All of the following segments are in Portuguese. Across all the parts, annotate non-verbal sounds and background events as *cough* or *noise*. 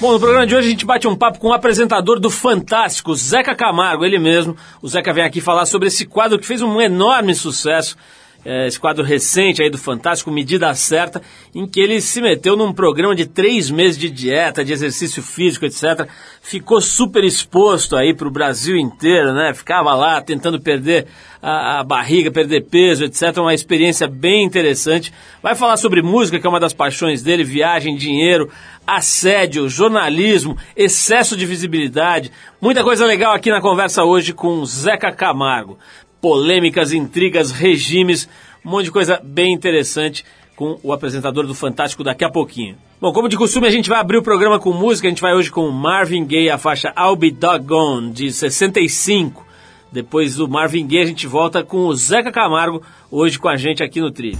Bom, no programa de hoje a gente bate um papo com o apresentador do Fantástico, Zeca Camargo, ele mesmo. O Zeca vem aqui falar sobre esse quadro que fez um enorme sucesso é, esse quadro recente aí do Fantástico, Medida Certa, em que ele se meteu num programa de três meses de dieta, de exercício físico, etc. Ficou super exposto aí para o Brasil inteiro, né? Ficava lá tentando perder a, a, barriga, perder peso, etc. Uma experiência bem interessante. Vai falar sobre música, que é uma das paixões dele, viagem, dinheiro, assédio, jornalismo, excesso de visibilidade. Muita coisa legal aqui na conversa hoje com Zeca Camargo polêmicas, intrigas, regimes, um monte de coisa bem interessante com o apresentador do Fantástico daqui a pouquinho. Bom, como de costume, a gente vai abrir o programa com música. A gente vai hoje com Marvin Gaye, a faixa I'll Be Doggone, de 65. Depois do Marvin Gaye, a gente volta com o Zeca Camargo, hoje com a gente aqui no Trilho.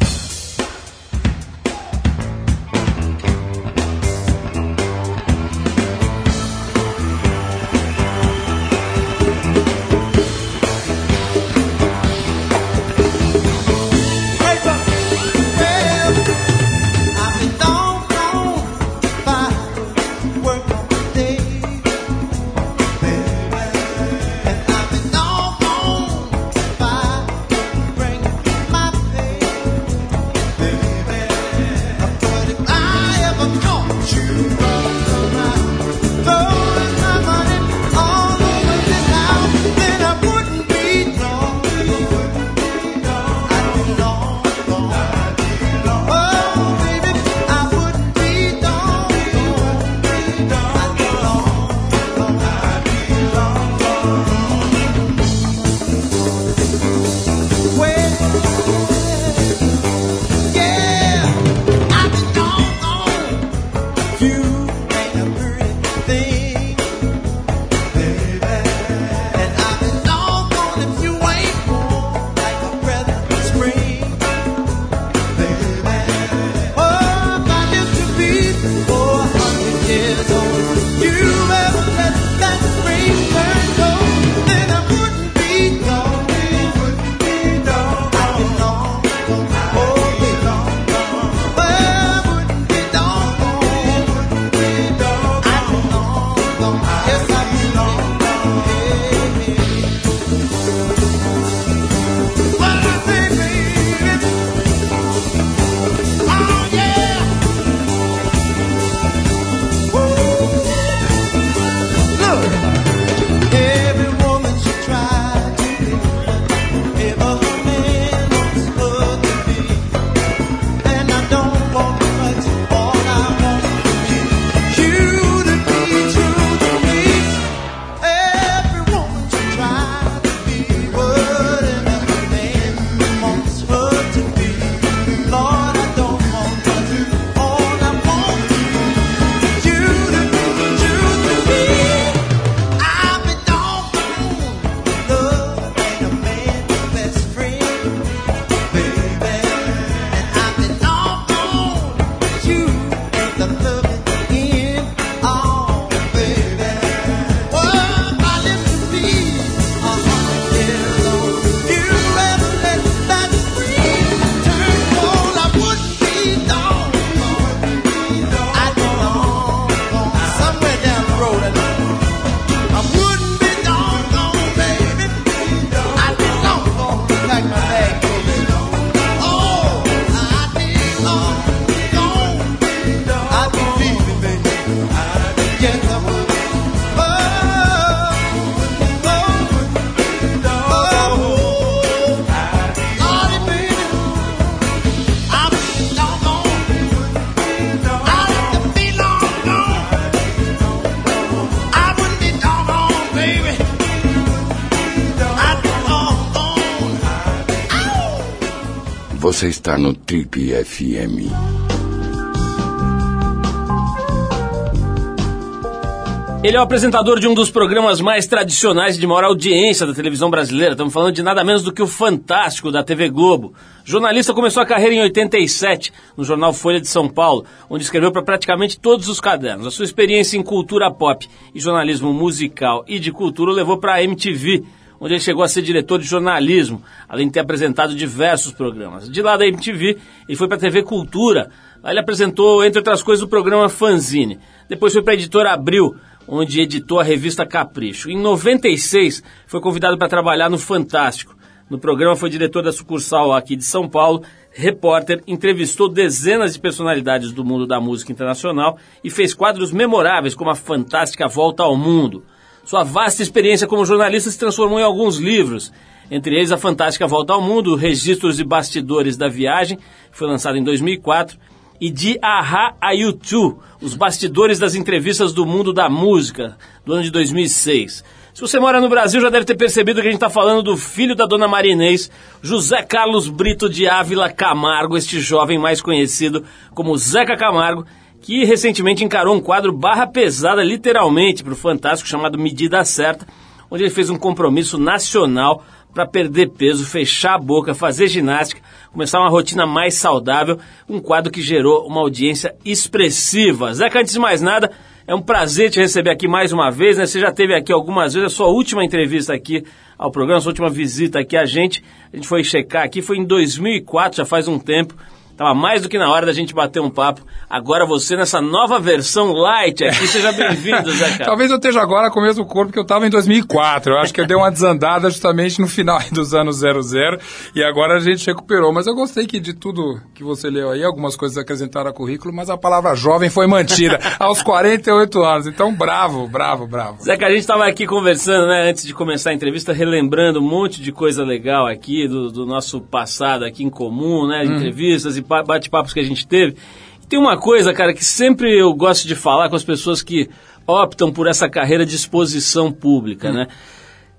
Você está no Trip FM. Ele é o apresentador de um dos programas mais tradicionais e de maior audiência da televisão brasileira. Estamos falando de nada menos do que o Fantástico da TV Globo. Jornalista começou a carreira em 87 no jornal Folha de São Paulo, onde escreveu para praticamente todos os cadernos. A sua experiência em cultura pop e jornalismo musical e de cultura levou para a MTV, onde ele chegou a ser diretor de jornalismo, além de ter apresentado diversos programas. De lá da MTV, ele foi para a TV Cultura, Aí ele apresentou, entre outras coisas, o programa Fanzine. Depois foi para a editora Abril, onde editou a revista Capricho. Em 96, foi convidado para trabalhar no Fantástico. No programa foi diretor da sucursal aqui de São Paulo, repórter, entrevistou dezenas de personalidades do mundo da música internacional e fez quadros memoráveis como a fantástica Volta ao Mundo. Sua vasta experiência como jornalista se transformou em alguns livros, entre eles a fantástica Volta ao Mundo, Registros e Bastidores da Viagem, que foi lançado em 2004, e de Aha a U2, os bastidores das entrevistas do mundo da música, do ano de 2006. Se você mora no Brasil, já deve ter percebido que a gente está falando do filho da dona Marinês, José Carlos Brito de Ávila Camargo, este jovem mais conhecido como Zeca Camargo, que recentemente encarou um quadro barra pesada, literalmente, para o Fantástico chamado Medida Certa, onde ele fez um compromisso nacional para perder peso, fechar a boca, fazer ginástica, começar uma rotina mais saudável, um quadro que gerou uma audiência expressiva. Zeca, antes de mais nada, é um prazer te receber aqui mais uma vez, né? Você já teve aqui algumas vezes, a sua última entrevista aqui ao programa, a sua última visita aqui a gente. A gente foi checar aqui, foi em 2004, já faz um tempo. Tava mais do que na hora da gente bater um papo. Agora você nessa nova versão light aqui, seja bem-vindo, Zé Carlos. *laughs* Talvez eu esteja agora com o mesmo corpo que eu estava em 2004. Eu acho que eu dei uma desandada justamente no final dos anos 00 e agora a gente recuperou. Mas eu gostei que de tudo que você leu aí, algumas coisas acrescentaram ao currículo, mas a palavra jovem foi mantida *laughs* aos 48 anos. Então, bravo, bravo, bravo. Zé, que a gente estava aqui conversando, né, antes de começar a entrevista, relembrando um monte de coisa legal aqui do, do nosso passado aqui em comum, né, hum. entrevistas e bate-papos que a gente teve. E tem uma coisa, cara, que sempre eu gosto de falar com as pessoas que optam por essa carreira de exposição pública, hum. né?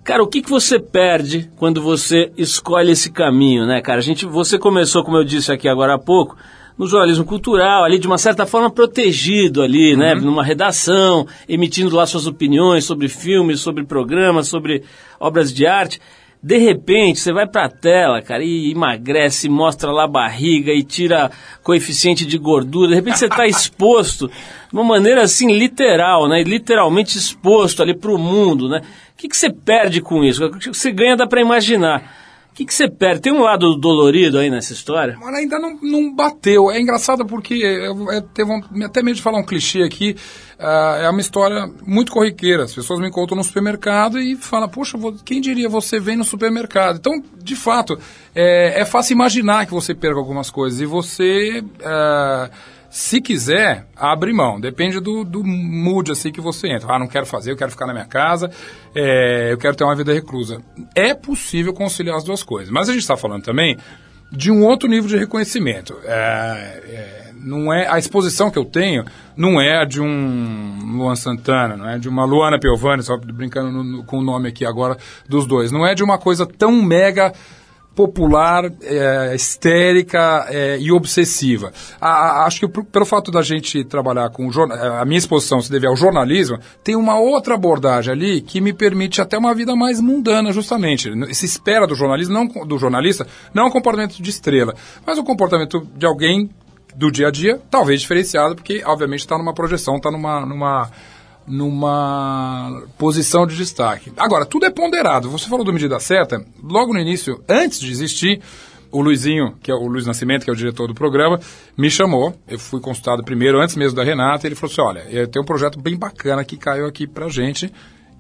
Cara, o que, que você perde quando você escolhe esse caminho, né, cara? A gente, você começou, como eu disse aqui agora há pouco, no jornalismo cultural, ali de uma certa forma protegido ali, né, uhum. numa redação, emitindo lá suas opiniões sobre filmes, sobre programas, sobre obras de arte. De repente, você vai pra tela, cara, e emagrece, mostra lá a barriga e tira coeficiente de gordura. De repente você está *laughs* exposto de uma maneira assim literal, né? Literalmente exposto ali pro mundo, né? O que, que você perde com isso? O que você ganha dá para imaginar. Que, que você perde? Tem um lado dolorido aí nessa história? Mas ainda não, não bateu. É engraçado porque, eu, eu teve um, até medo de falar um clichê aqui, uh, é uma história muito corriqueira. As pessoas me encontram no supermercado e falam, poxa, quem diria você vem no supermercado? Então, de fato, é, é fácil imaginar que você perca algumas coisas e você... Uh, se quiser, abre mão. Depende do, do mood assim que você entra. Ah, não quero fazer, eu quero ficar na minha casa, é, eu quero ter uma vida reclusa. É possível conciliar as duas coisas. Mas a gente está falando também de um outro nível de reconhecimento. É, é, não é a exposição que eu tenho não é a de um Luan Santana, não é de uma Luana Piovani, só brincando no, no, com o nome aqui agora dos dois. Não é de uma coisa tão mega popular, é, histérica é, e obsessiva. A, a, acho que pelo fato da gente trabalhar com a minha exposição se deve ao jornalismo, tem uma outra abordagem ali que me permite até uma vida mais mundana, justamente. Se espera do jornalismo, não do jornalista, não um comportamento de estrela, mas um comportamento de alguém do dia a dia, talvez diferenciado, porque obviamente está numa projeção, está numa, numa numa posição de destaque. Agora, tudo é ponderado. Você falou do medida certa, logo no início, antes de existir, o Luizinho, que é o Luiz Nascimento, que é o diretor do programa, me chamou. Eu fui consultado primeiro, antes mesmo da Renata, e ele falou assim: olha, tenho um projeto bem bacana que caiu aqui pra gente,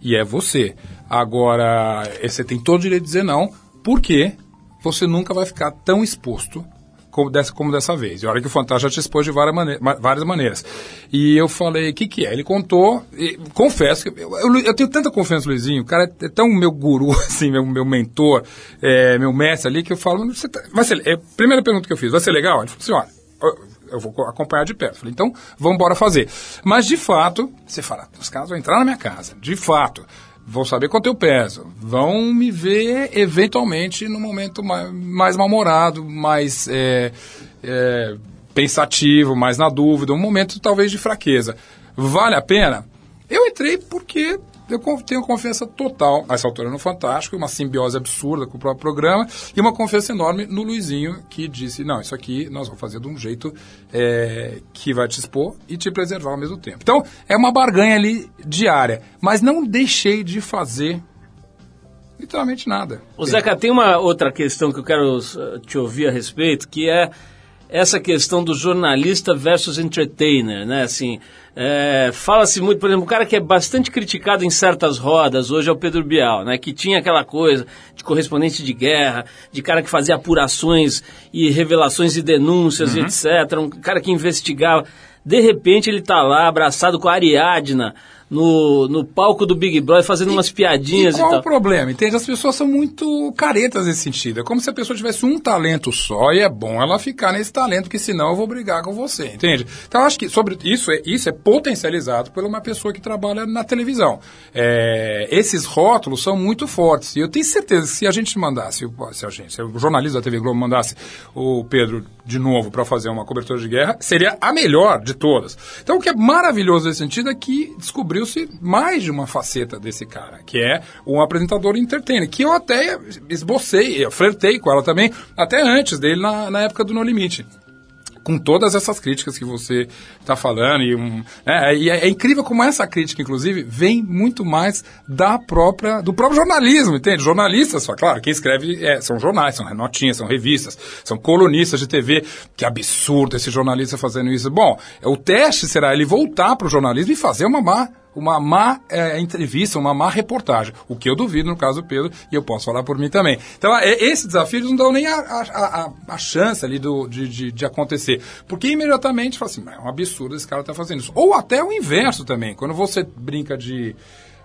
e é você. Agora, você tem todo o direito de dizer não, porque você nunca vai ficar tão exposto como dessa, como dessa vez. E olha que o Fantástico já te expôs de várias, mane várias maneiras. E eu falei, o que, que é? Ele contou, e, confesso, que eu, eu, eu, tenho tanta confiança no Luizinho, o cara é, é tão meu guru, *laughs* assim, meu, meu mentor, é, meu mestre ali, que eu falo, você tá, vai ser, é, primeira pergunta que eu fiz, vai ser legal? Ele falou assim, olha, eu, vou acompanhar de perto. falei, então, vamos embora fazer. Mas, de fato, você fala, os caras vão entrar na minha casa, de fato vão saber quanto eu peso, vão me ver eventualmente no momento mais, mais mal-humorado, mais é, é, pensativo, mais na dúvida, um momento talvez de fraqueza. Vale a pena? Eu entrei porque eu tenho confiança total, nessa altura no Fantástico, uma simbiose absurda com o próprio programa e uma confiança enorme no Luizinho, que disse: não, isso aqui nós vamos fazer de um jeito é, que vai te expor e te preservar ao mesmo tempo. Então, é uma barganha ali diária, mas não deixei de fazer literalmente nada. O Zeca, tem uma outra questão que eu quero te ouvir a respeito, que é essa questão do jornalista versus entertainer, né? Assim, é, fala-se muito, por exemplo, um cara que é bastante criticado em certas rodas hoje é o Pedro Bial, né? Que tinha aquela coisa de correspondente de guerra, de cara que fazia apurações e revelações e denúncias Uhum. e etc. Um cara que investigava. De repente ele tá lá abraçado com a Ariadna no, no palco do Big Brother fazendo umas piadinhas e e, qual tal. o problema? Entende? As pessoas são muito caretas nesse sentido. É como se a pessoa tivesse um talento só e é bom ela ficar nesse talento, porque senão eu vou brigar com você, entende? Então eu acho que sobre isso é, isso é potencializado por uma pessoa que trabalha na televisão. É, esses rótulos são muito fortes. E eu tenho certeza que se a gente mandasse, se a gente, se o jornalista da TV Globo mandasse o Pedro de novo para fazer uma cobertura de guerra, seria a melhor de todas. Então o que é maravilhoso nesse sentido é que descobriu-se mais de uma faceta desse cara, que é um apresentador entertainer, que eu até esbocei, eu flertei com ela também, até antes dele, na, na época do No Limite com todas essas críticas que você está falando e, um, é, e é, é incrível como essa crítica, inclusive, vem muito mais da própria do próprio jornalismo, entende? Jornalistas, só claro, quem escreve é, são jornais, são notinhas, são revistas, são colunistas de TV. Que absurdo esse jornalista fazendo isso. Bom, o teste será ele voltar para o jornalismo e fazer uma má uma má é, entrevista, uma má reportagem. O que eu duvido no caso do Pedro, e eu posso falar por mim também. Então, é, esse desafio não dão nem a, a, a, a chance ali do, de, de, de, acontecer. Porque imediatamente fala assim, é um absurdo esse cara tá fazendo isso. Ou até o inverso também. Quando você brinca de.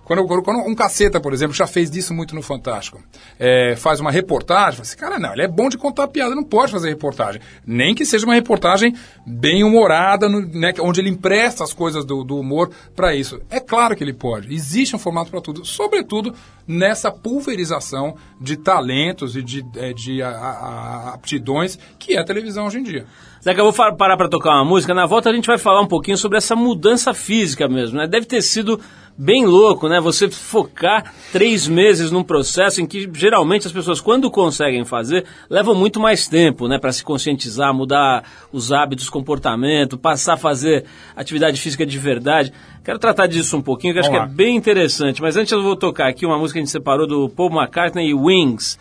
Quando, quando, um caceta, por exemplo, já fez disso muito no Fantástico, é, faz uma reportagem, fala assim, cara, não, ele é bom de contar piada, não pode fazer reportagem. Nem que seja uma reportagem bem humorada, no, né, onde ele empresta as coisas do, do humor para isso. É claro que ele pode. Existe um formato para tudo, sobretudo nessa pulverização de talentos e de, de a, a, aptidões que é a televisão hoje em dia. Zeca, eu vou parar para tocar uma música. Na volta a gente vai falar um pouquinho sobre essa mudança física mesmo. Né? Deve ter sido bem louco, né? Você focar três meses num processo em que geralmente as pessoas, quando conseguem fazer, levam muito mais tempo, né? Para se conscientizar, mudar os hábitos, comportamento, passar a fazer atividade física de verdade. Quero tratar disso um pouquinho, que acho que é bem interessante. Mas antes eu vou tocar aqui uma música que a gente separou do Paul McCartney e Wings.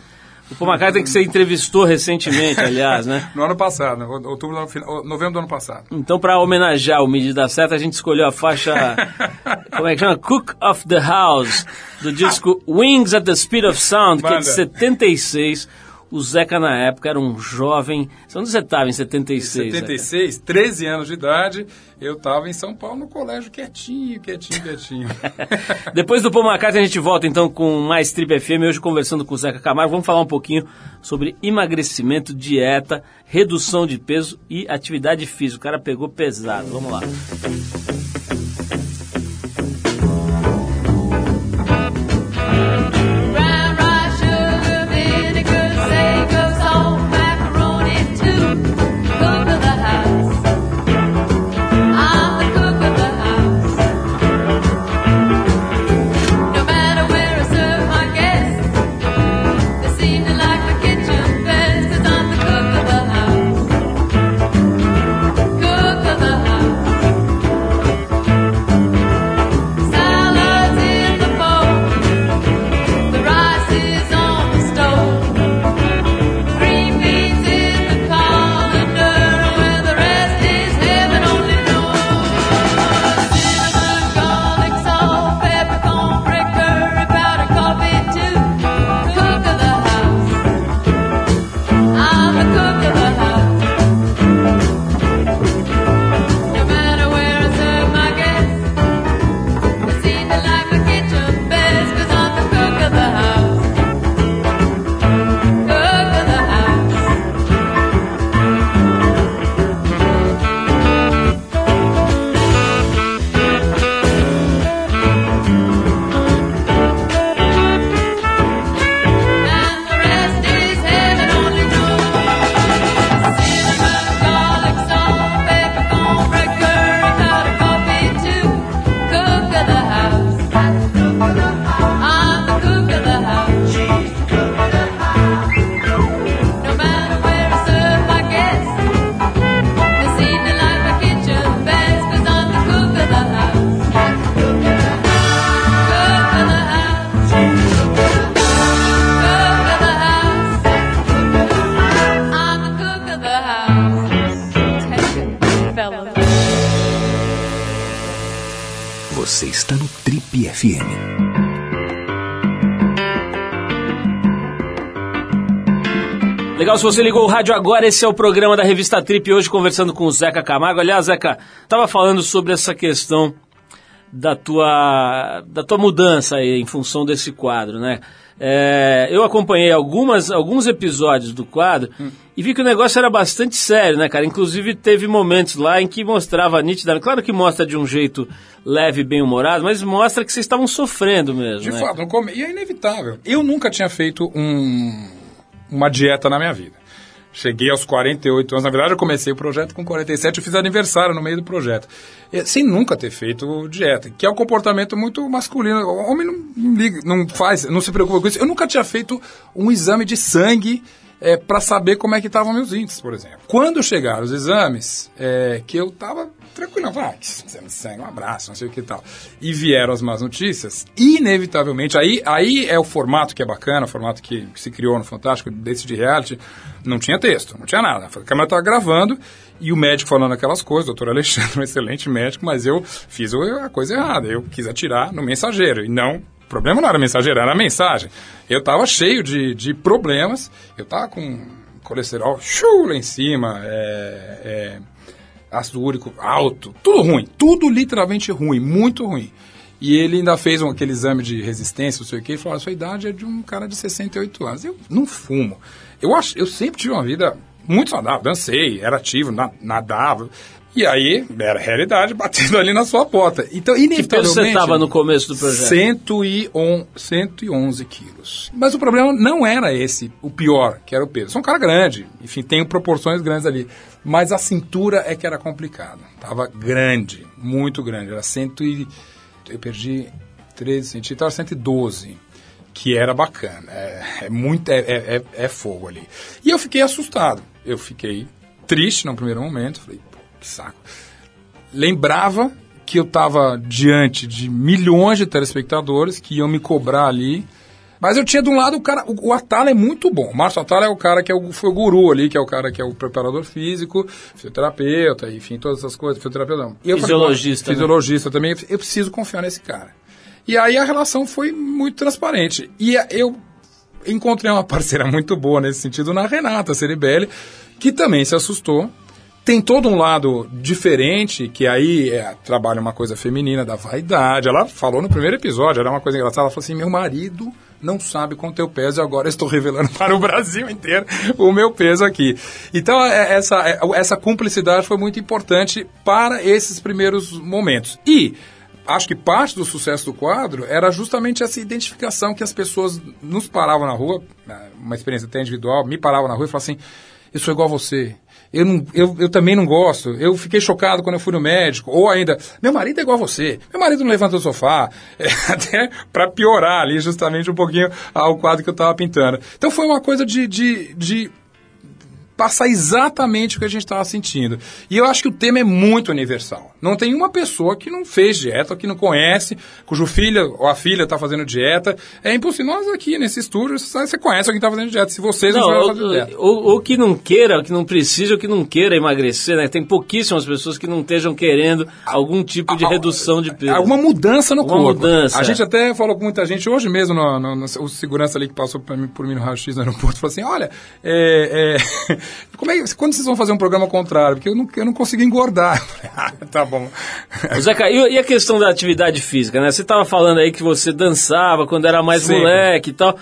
O Paul McCartney que você entrevistou recentemente, *laughs* aliás, né? No ano passado, outubro, no novembro do ano passado. Então, para homenagear o Medida Certa, a gente escolheu a faixa, *laughs* como é que chama? Cook of the House, do disco *laughs* Wings at the Speed of Sound, que é de 76. O Zeca, na época, era um jovem... Onde você estava em 76? 76, Zeca? 13 anos de idade, eu estava em São Paulo no colégio quietinho, quietinho, quietinho. *laughs* Depois do Paul McCartney, a gente volta então com mais Trip FM, hoje conversando com o Zeca Camargo. Vamos falar um pouquinho sobre emagrecimento, dieta, redução de peso e atividade física. O cara pegou pesado. Vamos lá. Você se você ligou o rádio agora, esse é o programa da revista Trip, hoje conversando com o Zeca Camargo. Aliás, Zeca, estava falando sobre essa questão da tua, da tua mudança aí, em função desse quadro, né? É, eu acompanhei algumas, alguns episódios do quadro hum. e vi que o negócio era bastante sério, né, cara? Inclusive teve momentos lá em que mostrava nitidamente, claro que mostra de um jeito leve e bem-humorado, mas mostra que vocês estavam sofrendo mesmo. De né? fato, e é inevitável. Eu nunca tinha feito um, uma dieta na minha vida. Cheguei aos 48 anos. Na verdade, eu comecei o projeto com 47. Eu fiz aniversário no meio do projeto. Sem nunca ter feito dieta, que é um comportamento muito masculino. O homem não, não faz, não se preocupa com isso. Eu nunca tinha feito um exame de sangue é, para saber como é que estavam meus índices, por exemplo. Quando chegaram os exames, é, que eu estava tranquilo, vai, exame de sangue, um abraço, não sei o que tal. E vieram as más notícias, inevitavelmente, aí, aí é o formato que é bacana, o formato que, se criou no Fantástico, desse de reality, não tinha texto, não tinha nada. A câmera estava gravando e o médico falando aquelas coisas, o doutor Alexandre, *laughs* um excelente médico, mas eu fiz a coisa errada, eu quis atirar no mensageiro e não o problema não era mensageiro, era a mensagem. Eu estava cheio de, de problemas, eu estava com colesterol chu, lá em cima, é, é, ácido úrico alto, tudo ruim, tudo literalmente ruim, muito ruim. E ele ainda fez um, aquele exame de resistência, não sei o que, e falou: a sua idade é de um cara de 68 anos. Eu não fumo. Eu, acho, eu sempre tive uma vida muito saudável, dancei, era ativo, nadava. E aí, era realidade batendo ali na sua porta. Então, inevitavelmente... Que peso você estava no começo do projeto? 111, 111 quilos. Mas o problema não era esse, o pior, que era o peso. Sou um cara grande, enfim, tenho proporções grandes ali. Mas a cintura é que era complicado. Tava grande, muito grande. Era 100 e... Eu perdi 13 centímetros, estava 112 que era bacana. É, é muito é, é, é, é fogo ali. E eu fiquei assustado. Eu fiquei triste no primeiro momento. Falei, que saco. Lembrava que eu estava diante de milhões de telespectadores que iam me cobrar ali. Mas eu tinha de um lado o cara, o, o Atala é muito bom. O Márcio Atala é o cara que é o, foi o guru ali, que é o cara que é o preparador físico, fisioterapeuta, enfim, todas essas coisas, fisioterapeuta não. Eu fisiologista. Falei, fisiologista né? também, eu preciso confiar nesse cara. E aí a relação foi muito transparente. E eu encontrei uma *laughs* parceira muito boa nesse sentido na Renata Ceribelli, que também se assustou tem todo um lado diferente, que aí é, trabalha uma coisa feminina, da vaidade. Ela falou no primeiro episódio, era uma coisa engraçada. Ela falou assim: meu marido não sabe quanto eu peso e agora estou revelando *laughs* para o Brasil inteiro o meu peso aqui. Então, é, essa, é, essa cumplicidade foi muito importante para esses primeiros momentos. E acho que parte do sucesso do quadro era justamente essa identificação que as pessoas nos paravam na rua, uma experiência até individual, me paravam na rua e falavam assim: eu sou igual a você eu, não, eu, eu também não gosto, eu fiquei chocado quando eu fui no médico, ou ainda, meu marido é igual a você, meu marido não levanta do sofá, *laughs* é, até para piorar ali justamente um pouquinho ao quadro que eu estava pintando. Então foi uma coisa de, de, de passar exatamente o que a gente estava sentindo. E eu acho que o tema é muito universal. Não tem uma pessoa que não fez dieta, que não conhece, cujo filho ou a filha está fazendo dieta. É impossível. Nós aqui nesse estúdio, você conhece alguém que está fazendo dieta. Se vocês não, não fazer dieta. Ou, ou, que não queira, ou que não precisa, ou que não queira emagrecer, né? Tem pouquíssimas pessoas que não estejam querendo algum tipo de a, redução de peso. Alguma mudança no Alguma corpo. mudança. A gente até falou com muita gente hoje mesmo, no, no, no o segurança ali que passou por mim, por mim no raio-x no aeroporto, falou assim, olha, é, é Como é, quando vocês vão fazer um programa contrário? Porque eu não, eu não consigo engordar. *laughs* Ah, tá bom. Zeca, e, a questão da atividade física, né? Você estava falando aí que você dançava quando era mais Sim. moleque e tal.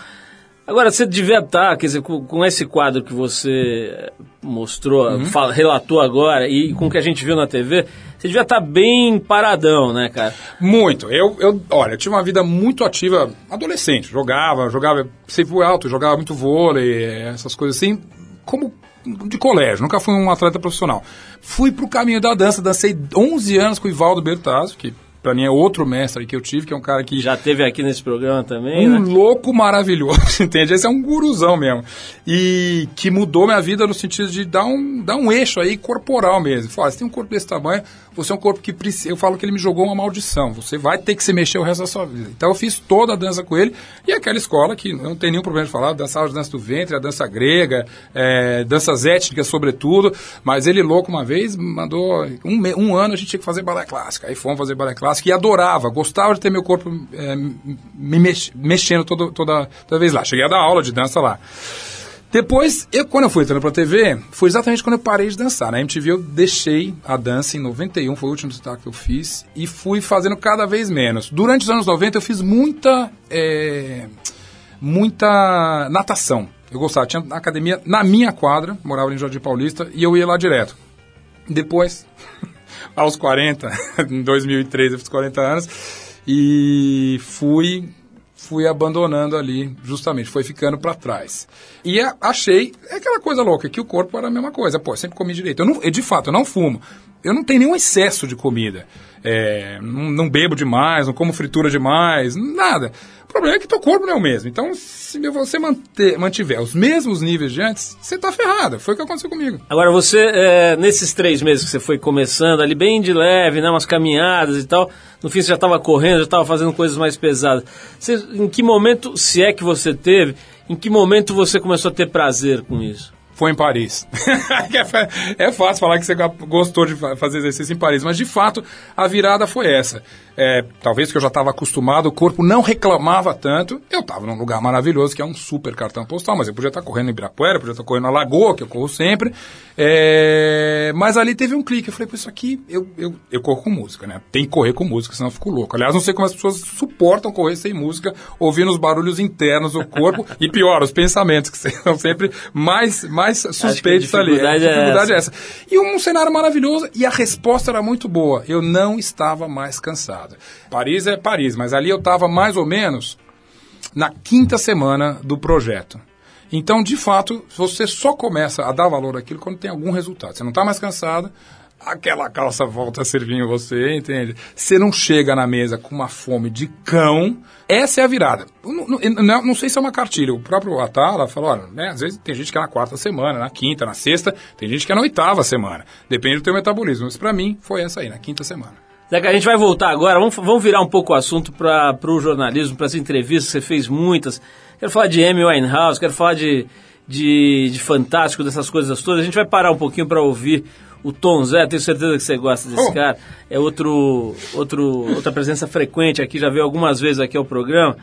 Agora, você devia estar, tá, quer dizer, com, com esse quadro que você mostrou, uhum. fala, relatou agora, e com o que a gente viu na TV, você devia estar tá bem paradão, né, cara? Muito. Eu, eu, olha, eu tive uma vida muito ativa adolescente. Jogava, jogava sempre fui alto, jogava muito vôlei, essas coisas assim. Como de colégio, nunca fui um atleta profissional. Fui pro caminho da dança, dancei 11 anos com o Ivaldo Bertazzo, que para mim é outro mestre que eu tive, que é um cara que... Já teve aqui nesse programa também, Um né? louco maravilhoso, *laughs* entende? Esse é um guruzão mesmo. E que mudou minha vida no sentido de dar um, dar um eixo aí corporal mesmo. Fala, você tem um corpo desse tamanho, você é um corpo que precisa. Eu falo que ele me jogou uma maldição. Você vai ter que se mexer o resto da sua vida. Então eu fiz toda a dança com ele. E aquela escola que não tem nenhum problema de falar, dançava a dança do ventre, a dança grega, é, danças étnicas, sobretudo. Mas ele, louco, uma vez, mandou. Um, um ano a gente tinha que fazer balé clássico. Aí fomos fazer balé clássico fantástico e adorava, gostava de ter meu corpo é, me mex, mexendo todo, toda, toda vez lá. Cheguei a dar aula de dança lá. Depois, eu, quando eu fui entrando pra TV, foi exatamente quando eu parei de dançar. Na MTV eu deixei a dança em 91, foi o último destaque que eu fiz, e fui fazendo cada vez menos. Durante os anos 90 eu fiz muita. É, muita natação. Eu gostava, tinha academia na minha quadra, morava em Jardim Paulista, e eu ia lá direto. Depois, *laughs* aos 40, *laughs* em 2003 eu fiz 40 anos, e fui fui abandonando ali, justamente, foi ficando para trás. E achei, é aquela coisa louca, que o corpo era a mesma coisa. Pô, sempre comi direito. Eu, não, eu, de fato, eu não fumo. Eu não tenho nenhum excesso de comida. É, não, não, bebo demais, não como fritura demais, nada. O problema é que teu corpo não é o mesmo. Então, se você manter, mantiver os mesmos níveis de antes, você tá ferrado. Foi o que aconteceu comigo. Agora, você, é, nesses três meses que você foi começando ali, bem de leve, né, umas caminhadas e tal, no fim você já estava correndo, já estava fazendo coisas mais pesadas. Você, em que momento, se é que você teve, em que momento você começou a ter prazer com isso? foi em Paris. *laughs* é fácil falar que você gostou de fazer exercício em Paris, mas de fato a virada foi essa. É, talvez que eu já estava acostumado, o corpo não reclamava tanto. Eu estava num lugar maravilhoso, que é um super cartão postal, mas eu podia estar correndo em Ibirapuera, podia estar correndo na Lagoa, que eu corro sempre. É, mas ali teve um clique. Eu falei, pô, isso aqui eu, eu, eu corro com música, né? Tem que correr com música, senão eu fico louco. Aliás, não sei como as pessoas suportam correr sem música, ouvindo os barulhos internos do corpo e pior, os pensamentos, que *laughs* são sempre mais, mais suspeitos ali. A dificuldade é essa. é essa. E um cenário maravilhoso e a resposta era muito boa. Eu não estava mais cansado. Paris é Paris, mas ali eu estava mais ou menos na quinta semana do projeto. Então, de fato, você só começa a dar valor àquilo quando tem algum resultado. Você não está mais cansado, aquela calça volta a servir em você, entende? Você não chega na mesa com uma fome de cão, essa é a virada. Não, não, não sei se é uma cartilha, o próprio Atala falou, olha, né, às vezes tem gente que é na quarta semana, na quinta, na sexta, tem gente que é na oitava semana, depende do teu metabolismo, mas para mim foi essa aí, na quinta semana. Zeca, a gente vai voltar agora, vamos, vamos virar um pouco o assunto para o jornalismo, para as entrevistas, você fez muitas. Quero falar de Amy Winehouse, quero falar de, de, de Fantástico, dessas coisas todas. A gente vai parar um pouquinho para ouvir o Tom Zé, tenho certeza que você gosta desse oh. cara. É outro, outro, outra presença frequente aqui, já veio algumas vezes aqui ao programa.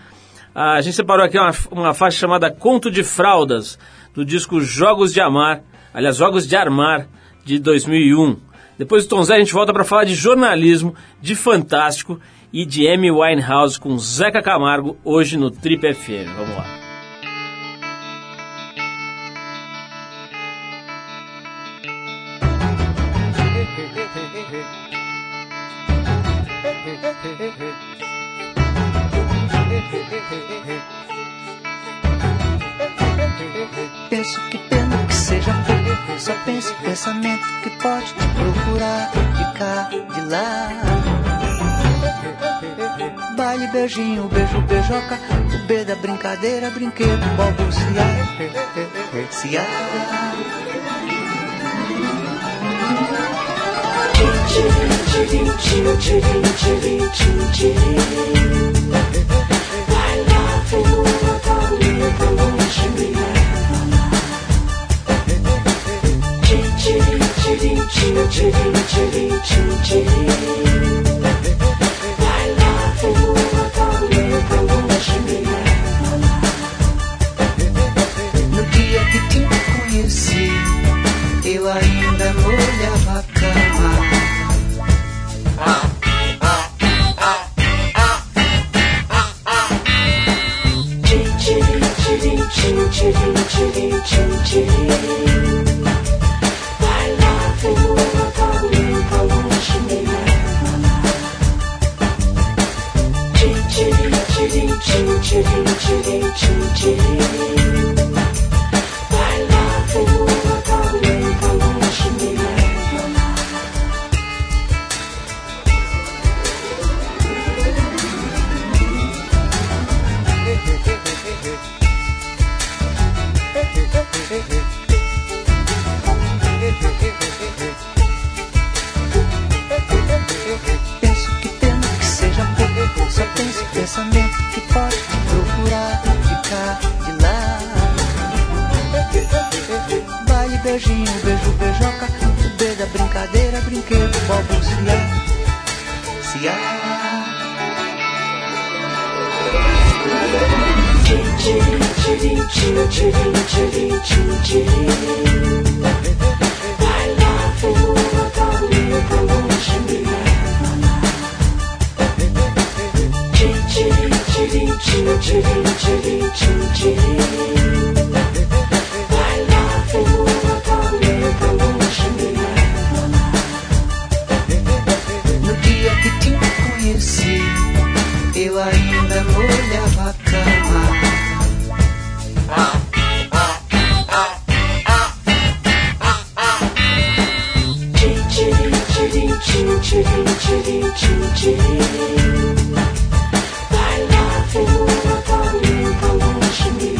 Ah, a gente separou aqui uma, uma faixa chamada Conto de Fraldas, do disco Jogos de Amar, aliás, Jogos de Armar, de 2001. Depois do Tom Zé, a gente volta para falar de jornalismo, de Fantástico e de Amy Winehouse com Zeca Camargo, hoje no Trip FM. Vamos lá. Penso que pena seja pouco, só penso pensamento que pode te procurar de cá, de lá. Baile, beijinho, beijo, beijoca, o B da brincadeira, brinquedo, balbuciar, se I love you, I No dia que te choo choo choo choo choo I love you, darling, come on, shimmy,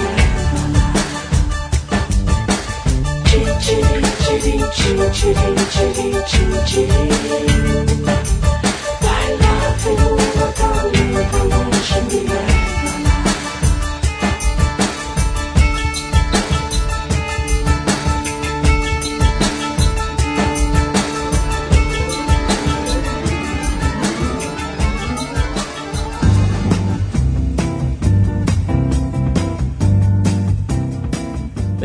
choo choo choo choo choo choo choo choo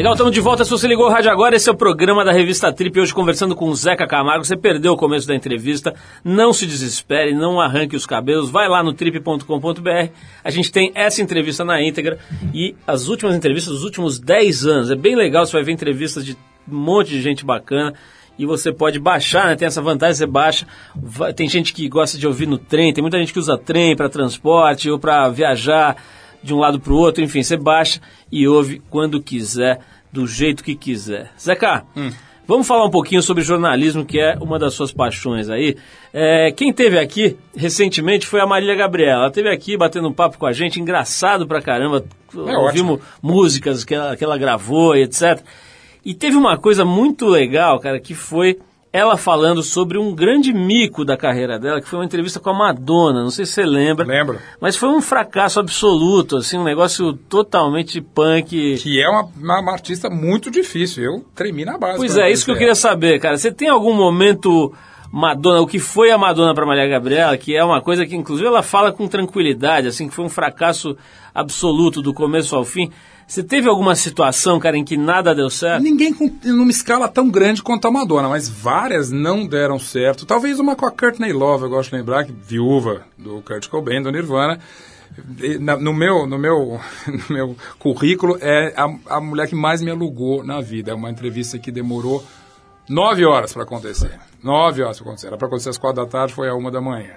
Legal, estamos de volta. Se você ligou o rádio agora, esse é o programa da revista Trip. Hoje conversando com o Zeca Camargo. Você perdeu o começo da entrevista. Não se desespere, não arranque os cabelos. Vai lá no trip.com.br. A gente tem essa entrevista na íntegra e as últimas entrevistas dos últimos 10 anos. É bem legal, você vai ver entrevistas de um monte de gente bacana. E você pode baixar, né? Tem essa vantagem, você baixa. Vai- tem gente que gosta de ouvir no trem, tem muita gente que usa trem para transporte ou para viajar de um lado para o outro, enfim, você baixa e ouve quando quiser, do jeito que quiser. Zeca, vamos falar um pouquinho sobre jornalismo, que é uma das suas paixões aí. É, quem teve aqui recentemente foi a Marília Gabriela. Ela teve aqui batendo um papo com a gente, engraçado pra caramba. Ouvimos músicas que ela, que ela gravou e etc. E teve uma coisa muito legal, cara, que foi ela falando sobre um grande mico da carreira dela, que foi uma entrevista com a Madonna. Não sei se você lembra. Lembro. Mas foi um fracasso absoluto, assim, um negócio totalmente punk. Que é uma, uma, uma artista muito difícil. Eu tremi na base. Pois é, isso que eu queria saber, cara. Você tem algum momento Madonna, o que foi a Madonna para Maria Gabriela, que é uma coisa que inclusive ela fala com tranquilidade, assim, que foi um fracasso absoluto do começo ao fim. Você teve alguma situação, cara, em que nada deu certo? Ninguém com, numa escala tão grande quanto a Madonna, mas várias não deram certo. Talvez uma com a Courtney Love, eu gosto de lembrar, que viúva do Kurt Cobain, do Nirvana. Na- no, meu, no, meu, *laughs* no meu currículo, é a, a mulher que mais me alugou na vida. É uma entrevista que demorou nove horas para acontecer. Nove horas para acontecer. Era para acontecer às quatro da tarde, foi a uma da manhã.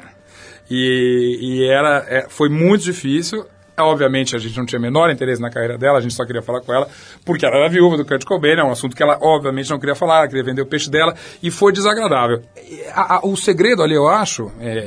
E, e era, é, foi muito difícil. Obviamente, a gente não tinha o menor interesse na carreira dela, a gente só queria falar com ela, porque ela era viúva do Kurt Cobain, é um assunto que ela, obviamente, não queria falar, ela queria vender o peixe dela, e foi desagradável. A- a- o segredo ali, eu acho, é,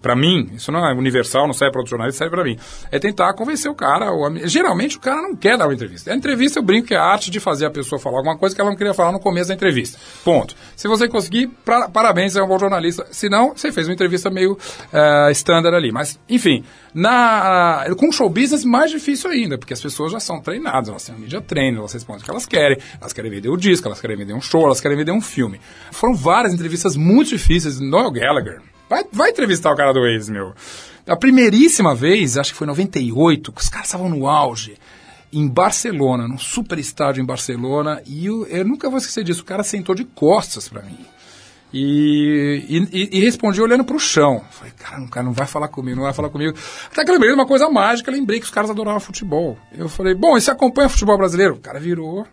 pra mim, isso não é universal, não serve para outros jornalistas, serve pra mim, é tentar convencer o cara. a- geralmente, o cara não quer dar uma entrevista. A entrevista, eu brinco que é a arte de fazer a pessoa falar alguma coisa que ela não queria falar no começo da entrevista. Ponto. Se você conseguir, pra- parabéns, é um bom jornalista. Se não, você fez uma entrevista meio eh, standard ali. Mas, enfim, na, com show business, mais difícil ainda, porque as pessoas já são treinadas, elas têm um media treino, elas respondem o que elas querem, elas querem vender o disco, elas querem vender um show, elas querem vender um filme. Foram várias entrevistas muito difíceis. Noel Gallagher, vai, vai entrevistar o cara do Waze, meu. A primeiríssima vez, acho que foi em 98, que os caras estavam no auge em Barcelona, num super estádio em Barcelona, e eu, eu nunca vou esquecer disso. O cara sentou de costas pra mim. E, e, e respondi olhando pro chão. Falei, cara, o cara não vai falar comigo, não vai falar comigo. Até que eu lembrei de uma coisa mágica, lembrei que os caras adoravam futebol. Eu falei, bom, e você acompanha futebol brasileiro? O cara virou.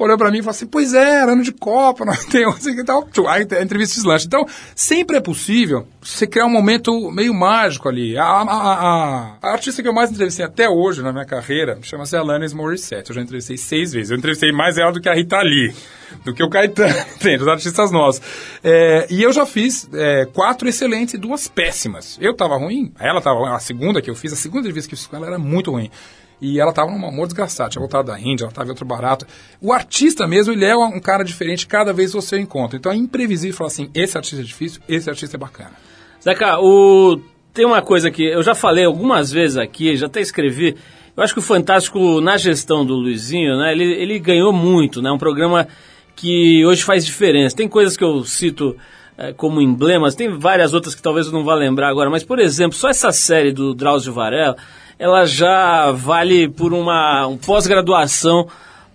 Olhou pra mim e falou assim: Pois é, ano de Copa, *laughs* não tem assim que tal. Aí a entrevista deslancha. Então, sempre é possível você criar um momento meio mágico ali. A, a, a, a artista que eu mais entrevistei até hoje na minha carreira chama-se Alanis Morissette. Eu já entrevistei seis vezes. Eu entrevistei mais ela do que a Rita Lee, do que o Caetano, *laughs* dos artistas nossos. É, e eu já fiz é, quatro excelentes e duas péssimas. Eu tava ruim, ela tava ruim. A segunda que eu fiz, a segunda entrevista que eu fiz com ela era muito ruim. E ela tava num amor desgastado, tinha voltado da Índia, ela tava em outro barato. O artista mesmo, ele é um cara diferente cada vez que você encontra. Então é imprevisível falar assim, esse artista é difícil, esse artista é bacana. Zeca, o... tem uma coisa que eu já falei algumas vezes aqui, já até escrevi. Eu acho que o Fantástico, na gestão do Luizinho, né, ele, ele ganhou muito, né? Um programa que hoje faz diferença. Tem coisas que eu cito eh, como emblemas, tem várias outras que talvez eu não vá lembrar agora, mas, por exemplo, só essa série do Drauzio Varela, ela já vale por uma um pós-graduação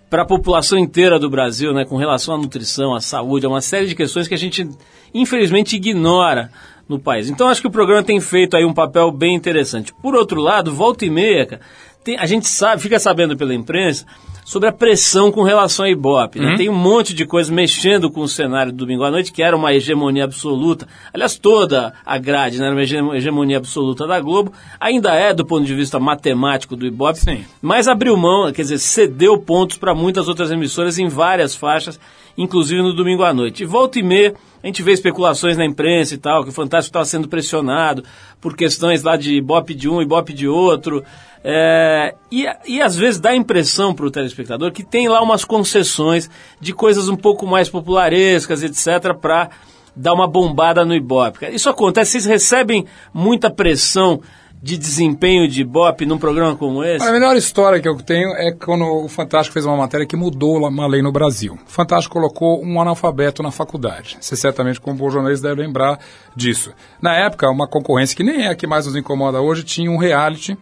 para a população inteira do Brasil, né, com relação à nutrição, à saúde, a uma série de questões que a gente infelizmente ignora no país. Então acho que o programa tem feito aí um papel bem interessante. Por outro lado, volta e meia, tem- a gente sabe, fica sabendo pela imprensa sobre a pressão com relação à Ibope. né? Tem um monte de coisa mexendo com o cenário do domingo à noite, que era uma hegemonia absoluta. Aliás, toda a grade né, era uma hege- hegemonia absoluta da Globo. Ainda é do ponto de vista matemático do Ibope, Sim. mas abriu mão, quer dizer, cedeu pontos para muitas outras emissoras em várias faixas, inclusive no domingo à noite. E volta e meia, a gente vê especulações na imprensa e tal, que o Fantástico estava sendo pressionado por questões lá de Ibope de um, Ibope de outro. É, e, e às vezes dá a impressão para o telespectador que tem lá umas concessões de coisas um pouco mais popularescas, etc., para dar uma bombada no Ibope. Isso acontece, vocês recebem muita pressão de desempenho de Ibope num programa como esse? A melhor história que eu tenho é quando o Fantástico fez uma matéria que mudou uma lei no Brasil. O Fantástico colocou um analfabeto na faculdade. Você certamente, como bom jornalista, deve lembrar disso. Na época, uma concorrência que nem é a que mais nos incomoda hoje, tinha um reality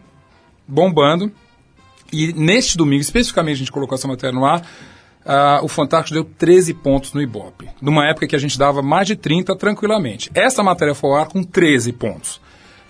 bombando. E neste domingo, especificamente, a gente colocou essa matéria no ar. ah, o Fantástico deu 13 pontos no Ibope. Numa época que a gente dava mais de 30 tranquilamente. Essa matéria foi ao ar com 13 pontos.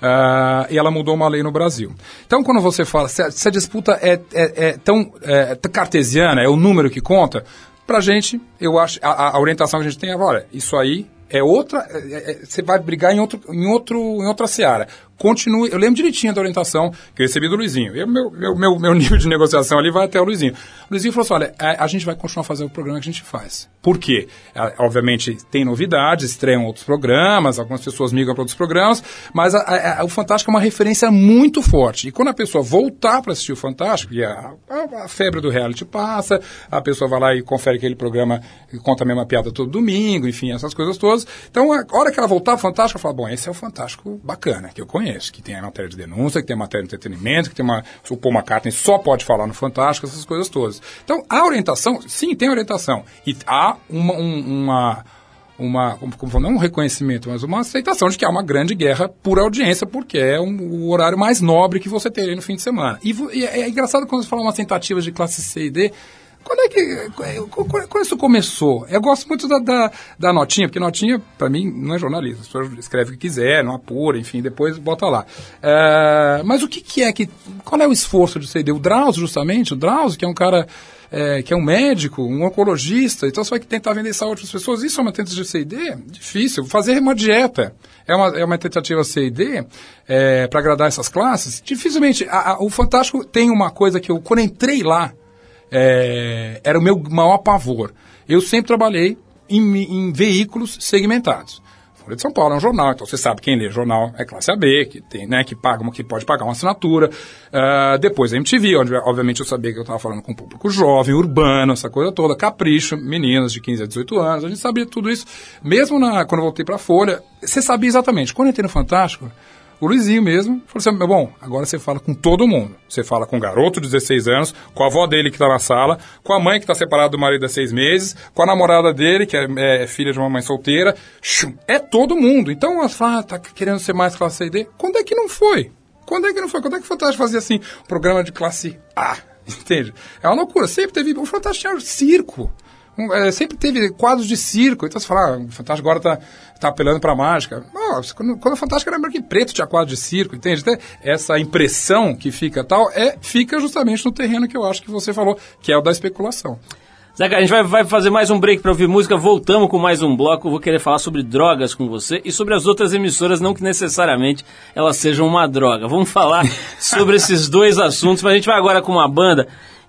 Ah, e ela mudou uma lei no Brasil. Então, quando você fala, se a, se a disputa é, é- é tão é, cartesiana, é o número que conta, pra gente, eu acho, a, a orientação que a gente tem é, olha, isso aí é outra, é- é- é- você vai brigar em, outro, em, outro, em outra seara. Continue, eu lembro direitinho da orientação que eu recebi do Luizinho. E meu, meu, meu, meu *laughs* nível de negociação ali vai até o Luizinho. O Luizinho falou assim, olha, a, a gente vai continuar fazendo o programa que a gente faz. Por quê? Ah, obviamente, tem novidades, estreiam outros programas, algumas pessoas migram para outros programas, mas a- a- a- o Fantástico é uma referência muito forte. E quando a pessoa voltar para assistir o Fantástico, e a, a- a febre do reality passa, a pessoa vai lá e confere aquele programa e conta a mesma piada todo domingo, enfim, essas coisas todas. Então, a hora que ela voltar Fantástico, ela fala, bom, esse é o Fantástico bacana, que eu conheço, que tem a matéria de denúncia, que tem a matéria de entretenimento, que tem uma... O Paul McCartney só pode falar no Fantástico, essas coisas todas. Então, a orientação, sim, tem orientação. E há uma... um- uma uma, como, não um reconhecimento, mas uma aceitação de que há uma grande guerra por audiência, porque é um, o horário mais nobre que você teria no fim de semana. E, e é, é engraçado quando você fala umas tentativas de classe C e D. Quando é que. Quando, isso começou? Eu gosto muito da, da, da notinha, porque notinha, para mim, não é jornalista. A pessoa escreve o que quiser, não apura, enfim, depois bota lá. É, mas o que, que é que. Qual é o esforço de CD? O Drauzio, justamente, o Drauzio, que é um cara é, que é um médico, um oncologista, então você vai tentar vender saúde para as pessoas. Isso é uma tentativa C e D? Difícil. Fazer uma dieta é uma, é uma tentativa C e D é, para agradar essas classes? Dificilmente. A- a- o Fantástico tem uma coisa que eu, quando entrei lá, é, era o meu maior pavor. Eu sempre trabalhei em, em veículos segmentados. Folha de São Paulo é um jornal, então você sabe quem lê jornal é classe AB, que tem, né, que paga, que pode pagar uma assinatura. Ah, depois a MTV, onde obviamente eu sabia que eu estava falando com público jovem, urbano, essa coisa toda, capricho, meninas de 15 a 18 anos, a gente sabia tudo isso. Mesmo na, quando eu voltei para a Folha, você sabia exatamente. Quando eu entrei no Fantástico, o Luizinho mesmo falou assim: bom, agora você fala com todo mundo. Você fala com o garoto de 16 anos, com a avó dele que está na sala, com a mãe que está separada do marido há seis meses, com a namorada dele, que é, é filha de uma mãe solteira. É todo mundo. Então, ela fala, ah, tá querendo ser mais classe D? Quando é que não foi? Quando é que não foi? Quando é que o Fantástico fazia assim, programa de classe A? *laughs* Entende? É uma loucura. Sempre teve. O Fantástico tinha circo. É, sempre teve quadros de circo. Então você fala, ah, o Fantástico agora tá, tá apelando pra mágica. Não, quando, quando o Fantástico era branco e preto, tinha quadro de circo, entende? Então, essa impressão que fica tal, é, fica justamente no terreno que eu acho que você falou, que é o da especulação. Zeca, a gente vai, vai fazer mais um break para ouvir música, voltamos com mais um bloco. Eu vou querer falar sobre drogas com você e sobre as outras emissoras, não que necessariamente elas sejam uma droga. Vamos falar *laughs* sobre esses dois assuntos, mas a gente vai agora com uma banda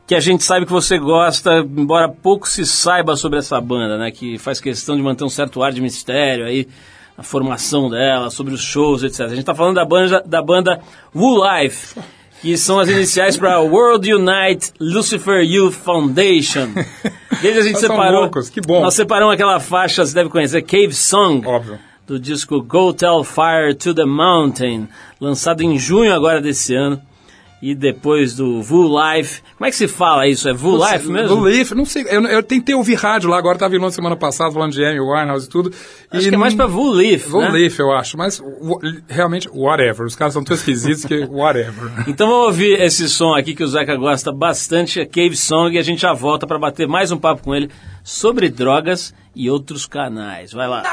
que a gente sabe que você gosta, embora pouco se saiba sobre essa banda, né? Que faz questão de manter um certo ar de mistério aí, a formação dela, sobre os shows, etc. A gente está falando da banda, da banda Woo Life que são as iniciais para World Unite Lucifer Youth Foundation. Desde a gente separou. loucos, que bom. Nós separamos aquela faixa, você deve conhecer, Cave Song. Óbvio. Do disco Go Tell Fire to the Mountain, lançado em junho agora desse ano. E depois do Vu Life. Como é que se fala isso? É Vu Life mesmo? Do Life, não sei. Eu, eu tentei ouvir rádio lá, agora tava vindo semana passada falando de Amy Winehouse e tudo. Acho e que é mais pra Vu Life, Vu né? Life, eu acho. Mas o- realmente, whatever. Os caras são tão esquisitos que *laughs* whatever. Então vamos ouvir esse som aqui que o Zeca gosta bastante, é Cave Song, e a gente já volta para bater mais um papo com ele sobre drogas e outros canais. Vai lá.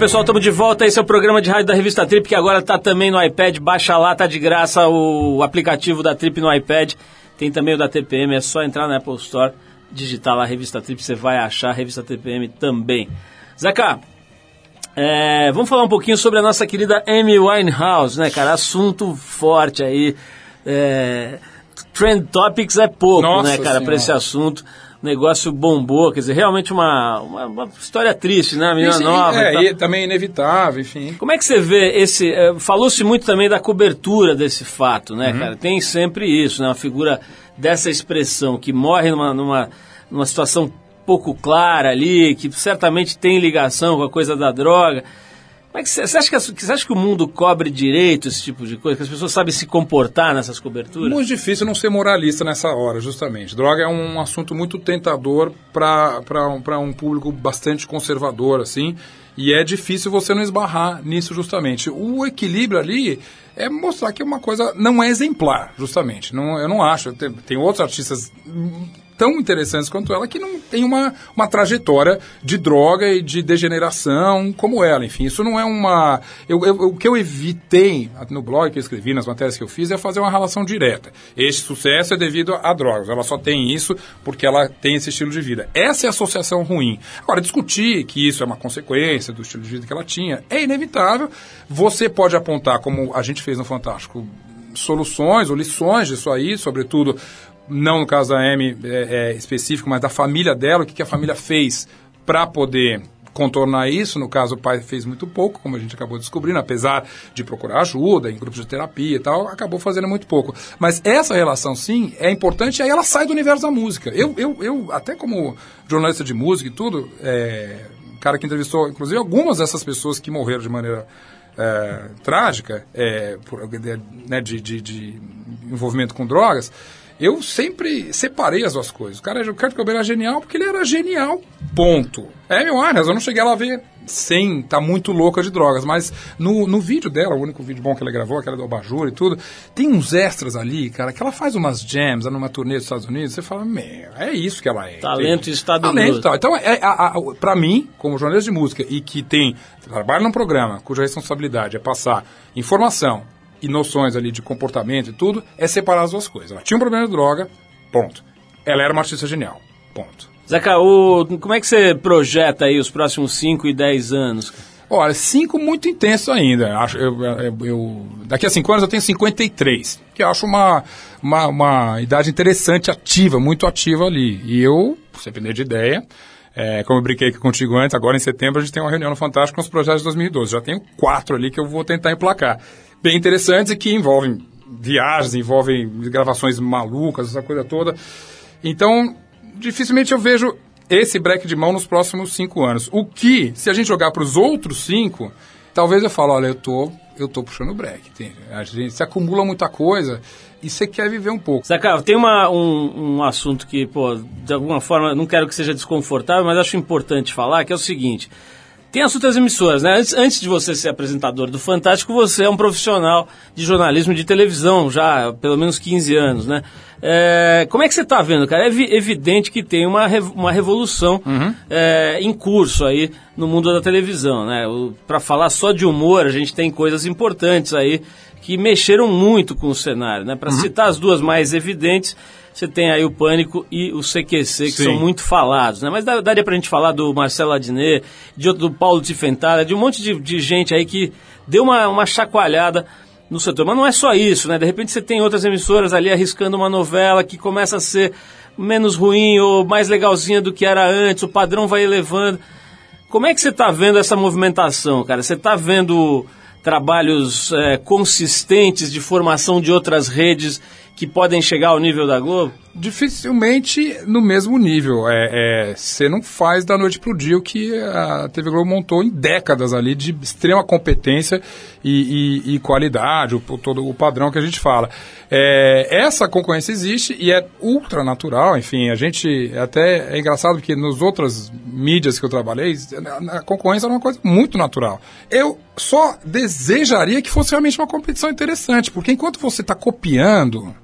Pessoal, estamos de volta. Esse é o programa de rádio da revista Trip, que agora está também no iPad. Baixa lá, tá de graça o aplicativo da Trip no iPad. Tem também o da TPM, é só entrar na Apple Store, digitar lá a revista Trip, você vai achar a revista TPM também. Zeca, é, vamos falar um pouquinho sobre a nossa querida Amy Winehouse, né, cara? Assunto forte aí. É, Trend Topics é pouco, Nossa né, cara, para esse assunto. Negócio bombou, quer dizer, realmente uma, uma, uma história triste, né? A menina Isso, nova. e é, tal. e também inevitável, enfim. Como é que você vê esse. eh, Falou-se muito também da cobertura desse fato, Uhum. né, cara? Tem sempre isso, né? Uma figura dessa expressão que morre numa, numa, numa situação pouco clara ali, que certamente tem ligação com a coisa da droga. Como é você, acha que, você acha que o mundo cobre direito esse tipo de coisa? Que as pessoas sabem se comportar nessas coberturas? Muito difícil não ser moralista nessa hora, justamente. Droga é um assunto muito tentador para um público bastante conservador, assim, e é difícil você não esbarrar nisso, justamente. O equilíbrio ali é mostrar que uma coisa não é exemplar, justamente. Não, eu não acho. Tem, tem outros artistas tão interessantes quanto ela que não tem uma, uma trajetória de droga e de degeneração como ela. Enfim, isso não é uma. Eu, eu- o que eu evitei no blog que eu escrevi, nas matérias que eu fiz, é fazer uma relação direta. Este sucesso é devido a drogas. Ela só tem isso porque ela tem esse estilo de vida. Essa é a associação ruim. Agora, discutir que isso é uma consequência do estilo de vida que ela tinha é inevitável. Você pode apontar, como a gente fez no Fantástico, soluções ou lições disso aí, sobretudo, não no caso da Amy é, é, específico, mas da família dela, o que, que a família fez para poder contornar isso. No caso, o pai fez muito pouco, como a gente acabou descobrindo, apesar de procurar ajuda em grupos de terapia e tal, acabou fazendo muito pouco. Mas essa relação, sim, é importante, aí ela sai do universo da música. Eu, eu, eu até como jornalista de música e tudo, é, cara que entrevistou, inclusive, algumas dessas pessoas que morreram de maneira é, trágica, é, por, né, de, de, de envolvimento com drogas, eu sempre separei as duas coisas. O cara, o Kurt Cobain era genial porque ele era genial, ponto. É, meu Arnes, eu não cheguei lá a ver sem tá muito louca de drogas, mas no, no vídeo dela, o único vídeo bom que ela gravou, aquela do Abajur e tudo, tem uns extras ali, cara, que ela faz umas jams numa turnê dos Estados Unidos, você fala, meu, é isso que ela é. Talento entende? estado Talento. Então, é, a, a, pra mim, como jornalista de música e que tem, trabalha num programa cuja responsabilidade é passar informação e noções ali de comportamento e tudo, é separar as duas coisas. Ela tinha um problema de droga, ponto. Ela era uma artista genial, ponto. Zeca, o, como é que você projeta aí os próximos 5 e 10 anos? Olha, cinco muito intenso ainda. Acho, eu, eu- eu- daqui a cinco anos eu tenho 53, que eu acho uma, uma, uma idade interessante, ativa, muito ativa ali. E eu, se depender de ideia, é, como eu brinquei aqui contigo antes, agora em setembro a gente tem uma reunião no Fantástico com os projetos de 2012. Já tenho quatro ali que eu vou tentar emplacar. Bem interessantes e que envolvem viagens, envolvem gravações malucas, essa coisa toda. Então, dificilmente eu vejo esse break de mão nos próximos cinco anos. O que, se a gente jogar para os outros cinco, talvez eu fale, olha, eu tô, eu tô puxando o break. A gente se acumula muita coisa e você quer viver um pouco. Zeca, tem uma, um, um assunto que, pô, de alguma forma, não quero que seja desconfortável, mas acho importante falar, que é o seguinte. Tem as outras emissoras, né? Antes, antes de você ser apresentador do Fantástico, você é um profissional de jornalismo de televisão já há pelo menos 15 anos, né? É, como é que você está vendo, cara? É evi- evidente que tem uma, uma revolução é, em curso aí no mundo da televisão, né? Para falar só de humor, a gente tem coisas importantes aí que mexeram muito com o cenário, né? Para citar as duas mais evidentes, você tem aí o Pânico e o CQC, que Sim. são muito falados, né? Mas daria pra gente falar do Marcelo Adnet, de outro, do Paulo Tifentara, de um monte de, de gente aí que deu uma, uma chacoalhada no setor. Mas não é só isso, né? De repente você tem outras emissoras ali arriscando uma novela que começa a ser menos ruim ou mais legalzinha do que era antes, o padrão vai elevando. Como é que você está vendo essa movimentação, cara? Você está vendo trabalhos é, consistentes de formação de outras redes que podem chegar ao nível da Globo? Dificilmente no mesmo nível. É, é, Você não faz da noite pro dia o que a TV Globo montou em décadas ali de extrema competência e, e- e qualidade, o, todo o padrão que a gente fala. É, essa concorrência existe e é ultra natural, enfim, a gente até é engraçado porque nos outras mídias que eu trabalhei, a concorrência era uma coisa muito natural. Eu só desejaria que fosse realmente uma competição interessante, porque enquanto você está copiando,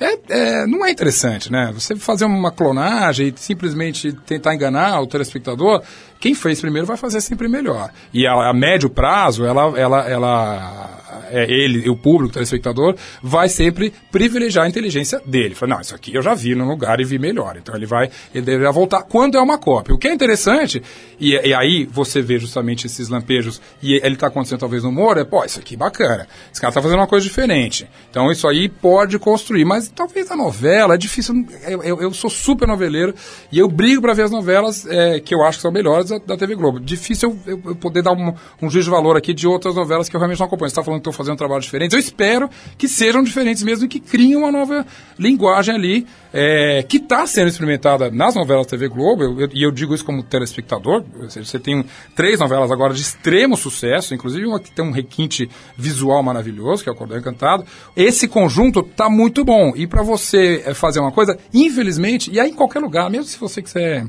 é, é, não é interessante, né? Você fazer uma clonagem e simplesmente tentar enganar o telespectador, quem fez primeiro vai fazer sempre melhor. E a, a médio prazo, ela, ela, ela, é, ele, o público, o telespectador, vai sempre privilegiar a inteligência dele. Fala, não, isso aqui eu já vi no lugar e vi melhor. Então ele vai, ele deverá voltar quando é uma cópia. O que é interessante, e, e aí você vê justamente esses lampejos, e ele está acontecendo talvez no humor, é, pô, isso aqui é bacana. Esse cara está fazendo uma coisa diferente. Então isso aí pode construir, mas talvez a novela é difícil. Eu, eu, eu sou super noveleiro e eu brigo para ver as novelas é, que eu acho que são melhores da, da TV Globo. Difícil eu, eu poder dar um, um juízo de valor aqui de outras novelas que eu realmente não acompanho. Você está falando que estão fazendo um trabalho diferente. Eu espero que sejam diferentes mesmo e que criem uma nova linguagem ali, é, que está sendo experimentada nas novelas da TV Globo, eu- eu- e eu digo isso como telespectador, você tem três novelas agora de extremo sucesso, inclusive uma que tem um requinte visual maravilhoso, que é o Cordão Encantado. Esse conjunto tá muito bom. E para você é, fazer uma coisa, infelizmente, e aí em qualquer lugar, mesmo se você quiser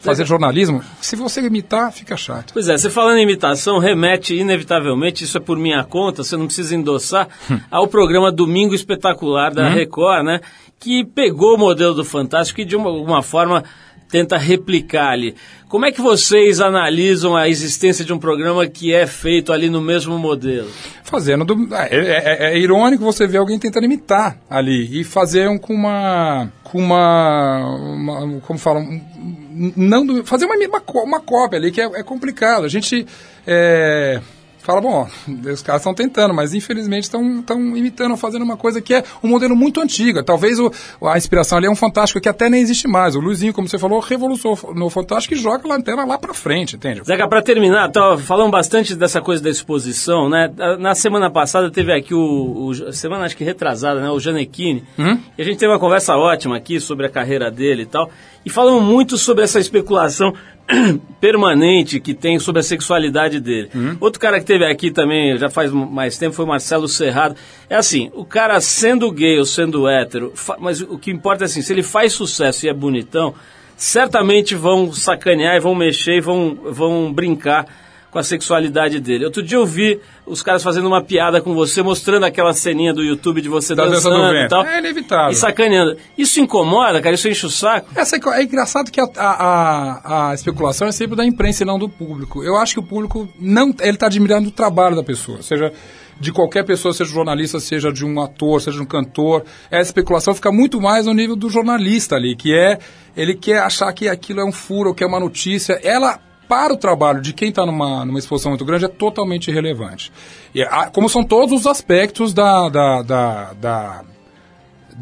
fazer jornalismo, se você imitar, fica chato. Pois é, você falando em imitação, remete inevitavelmente, isso é por minha conta, você não precisa endossar, ao programa Domingo Espetacular da Record, né? Que pegou o modelo do Fantástico e de uma, alguma forma tenta replicar ali. Como é que vocês analisam a existência de um programa que é feito ali no mesmo modelo? Fazendo do. É, é- é irônico você ver alguém tentando imitar ali e fazer um, com uma. com uma. uma- como falam? Um, não do- fazer uma, uma, uma cópia ali que é, é complicado. A gente. é, Fala, bom, os caras estão tentando, mas infelizmente estão imitando, fazendo uma coisa que é um modelo muito antigo. Talvez o, a inspiração ali é um Fantástico que até nem existe mais. O Luizinho, como você falou, revolucionou no Fantástico e joga a lanterna lá pra frente, entende? Zeca, para terminar, tava falando bastante dessa coisa da exposição, né? Na semana passada teve aqui o, o- semana acho que retrasada, né? O Janequine. E a gente teve uma conversa ótima aqui sobre a carreira dele e tal. E falamos muito sobre essa especulação *clears throat* permanente que tem sobre a sexualidade dele. Outro cara que teve aqui também, já faz mais tempo, foi o Marcelo Serrado. É assim, o cara sendo gay ou sendo hétero, mas o que importa é assim, se ele faz sucesso e é bonitão, certamente vão sacanear e vão mexer e vão, vão brincar com a sexualidade dele. Outro dia eu vi os caras fazendo uma piada com você, mostrando aquela ceninha do YouTube de você Da dança do dançando e tal. É inevitável. E sacaneando. Isso incomoda, cara? Isso enche o saco? Essa é, é engraçado que a, a- a- especulação é sempre da imprensa e não do público. Eu acho que o público não ele está admirando o trabalho da pessoa, seja de qualquer pessoa, seja jornalista, seja de um ator, seja de um cantor. Essa especulação fica muito mais no nível do jornalista ali, que é ele quer achar que aquilo é um furo, que é uma notícia. Ela para o trabalho de quem está numa, numa exposição muito grande é totalmente irrelevante. E, a- como são todos os aspectos da- da- da- da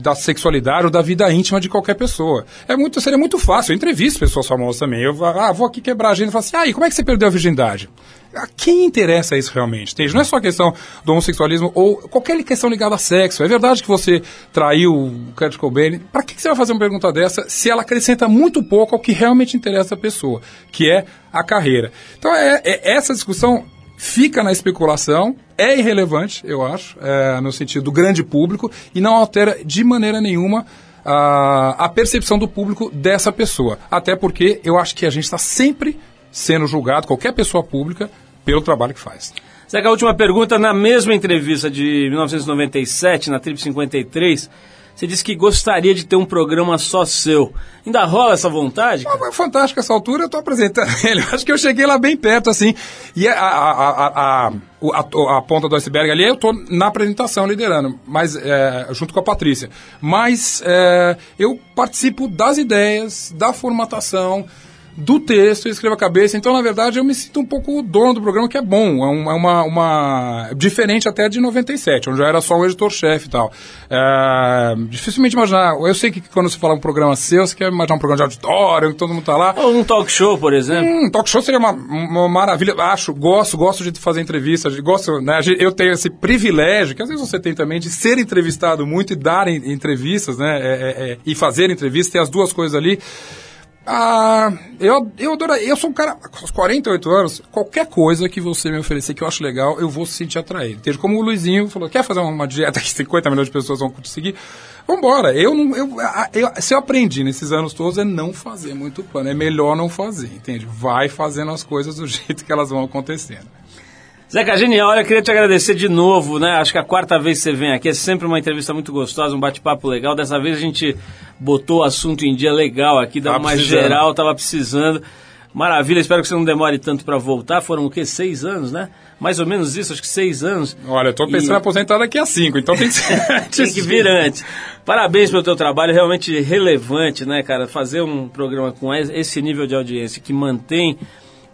da sexualidade ou da vida íntima de qualquer pessoa. É muito, seria muito fácil. Eu entrevisto pessoas famosas também. Eu ah, vou aqui quebrar a agenda e falo assim, ah, e como é que você perdeu a virgindade? A quem interessa isso realmente? Entende? Não é só a questão do homossexualismo ou qualquer questão ligada a sexo. É verdade que você traiu o Kurt Cobain. Para que você vai fazer uma pergunta dessa se ela acrescenta muito pouco ao que realmente interessa a pessoa, que é a carreira? Então, é, é- essa discussão fica na especulação, é irrelevante, eu acho, é, no sentido do grande público, e não altera de maneira nenhuma a, a percepção do público dessa pessoa. Até porque eu acho que a gente está sempre sendo julgado, qualquer pessoa pública, pelo trabalho que faz. Zeca, a última pergunta, na mesma entrevista de 1997, na Trip 53, você disse que gostaria de ter um programa só seu. Ainda rola essa vontade? cara? É fantástico essa altura, eu estou apresentando *laughs* ele. Acho que eu cheguei lá bem perto, assim. E a, a, a, a, a- ponta do iceberg ali, eu estou na apresentação liderando, mas é, junto com a Patrícia. Mas é, eu participo das ideias, da formatação, do texto, eu escrevo a cabeça. Então, na verdade, eu me sinto um pouco o dono do programa, que é bom. É, um- é uma, uma- Diferente até de 97, onde eu era só o editor-chefe e tal. É, dificilmente imaginar. Eu sei que quando você fala um programa seu, você quer imaginar um programa de auditório, que todo mundo tá lá. Ou um talk show, por exemplo? Hum, talk show seria uma, uma maravilha. Acho, gosto, gosto de fazer entrevistas, gosto, né? Eu tenho esse privilégio, que às vezes você tem também, de ser entrevistado muito e dar en- entrevistas, né? É, é, é, e fazer entrevistas, ter as duas coisas ali. Ah, eu, eu adoro. Eu sou um cara, aos 48 anos, qualquer coisa que você me oferecer que eu acho legal, eu vou se sentir atraído. Entende? Como o Luizinho falou, quer fazer uma dieta que 50 milhões de pessoas vão te seguir? Vambora. Eu não. Eu, eu- se eu aprendi nesses anos todos é não fazer muito plano. É melhor não fazer, entende? Vai fazendo as coisas do *laughs* jeito que elas vão acontecendo. Zeca, genial. Olha, eu queria te agradecer de novo, né? Acho que a quarta vez que você vem aqui é sempre uma entrevista muito gostosa, um bate-papo legal. Dessa vez a gente botou o assunto em dia legal aqui, Tava uma precisando. geral, tava precisando. Maravilha, espero que você não demore tanto para voltar. Foram o quê? Seis anos, né? Mais ou menos isso, acho que seis anos. Olha, eu tô pensando E- em aposentar daqui a cinco, então tem que ser. *laughs* Tem que vir antes. Parabéns pelo teu trabalho, realmente relevante, né, cara? Fazer um programa com es- esse nível de audiência que mantém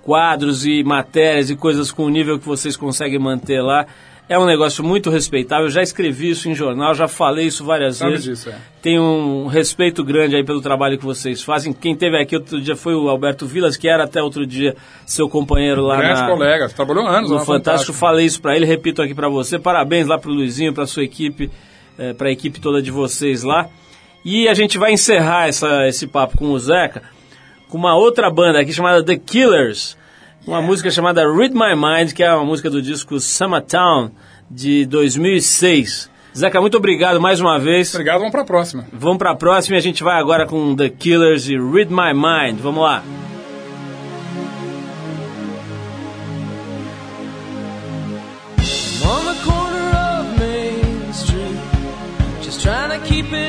quadros e matérias e coisas com o nível que vocês conseguem manter lá é um negócio muito respeitável. Eu já escrevi isso em jornal, já falei isso várias Sabe vezes. disso, é. Tenho um respeito grande aí pelo trabalho que vocês fazem. Quem teve aqui outro dia foi o Alberto Vilas, que era até outro dia seu companheiro lá Grande na, colega, trabalhou anos no lá no Fantástico. Falei isso pra ele, repito aqui pra você. Parabéns lá pro Luizinho, pra sua equipe, eh, pra equipe toda de vocês lá. E a gente vai encerrar essa, esse papo com o Zeca com uma outra banda aqui chamada The Killers. Uma música chamada Read My Mind, que é uma música do disco Summertown de 2006. Zeca, muito obrigado mais uma vez. Obrigado, vamos pra próxima. Vamos pra próxima e a gente vai agora com The Killers e Read My Mind. Vamos lá. I'm on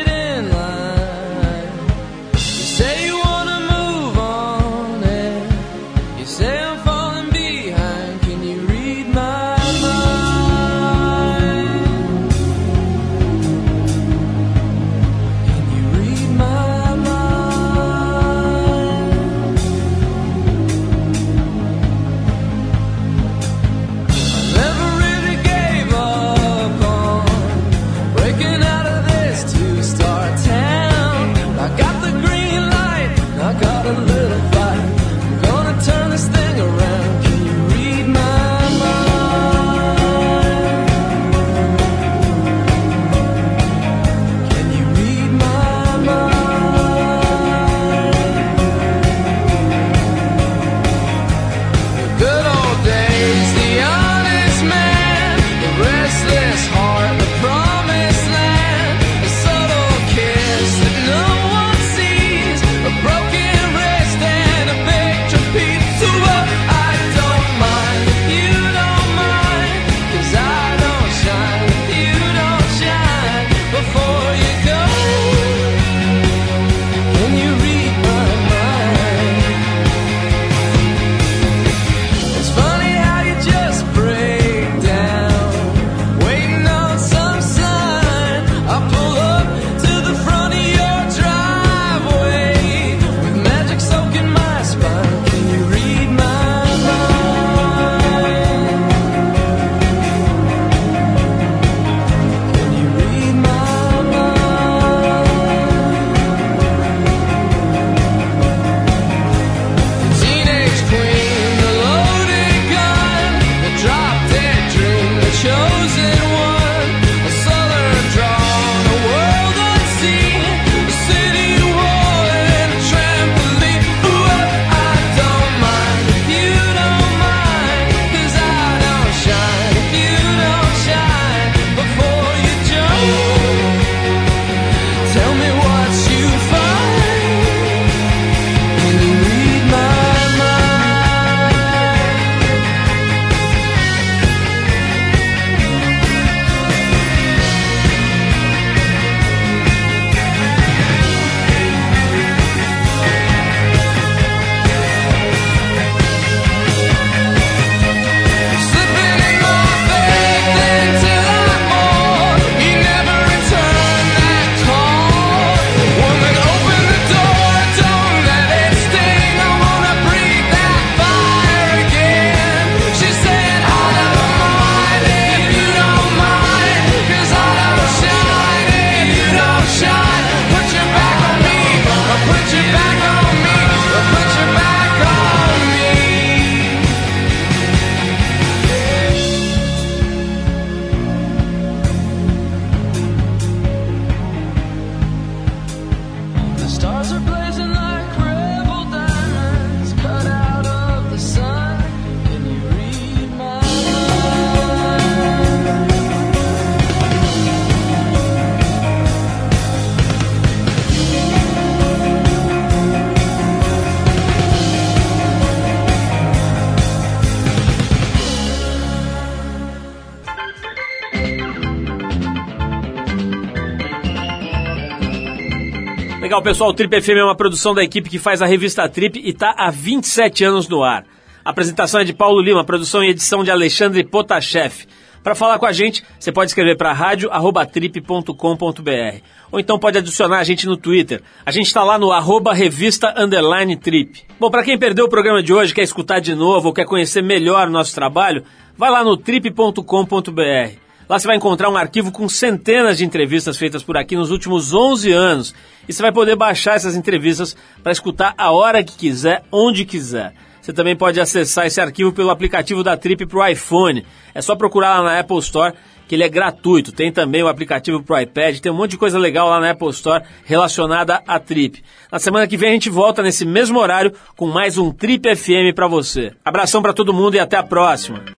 pessoal. O Trip FM é uma produção da equipe que faz a revista Trip e está há 27 anos no ar. A apresentação é de Paulo Lima, produção e edição de Alexandre Potashev. Para falar com a gente, você pode escrever para rádio@trip.com.br ou então pode adicionar a gente no Twitter. A gente está lá no arroba revista underline trip. Bom, para quem perdeu o programa de hoje, quer escutar de novo ou quer conhecer melhor o nosso trabalho, vai lá no trip.com.br. Lá você vai encontrar um arquivo com centenas de entrevistas feitas por aqui nos últimos 11 anos. E você vai poder baixar essas entrevistas para escutar a hora que quiser, onde quiser. Você também pode acessar esse arquivo pelo aplicativo da Trip para o iPhone. É só procurar lá na Apple Store, que ele é gratuito. Tem também o aplicativo para o iPad, tem um monte de coisa legal lá na Apple Store relacionada à Trip. Na semana que vem a gente volta nesse mesmo horário com mais um Trip FM para você. Abração para todo mundo e até a próxima.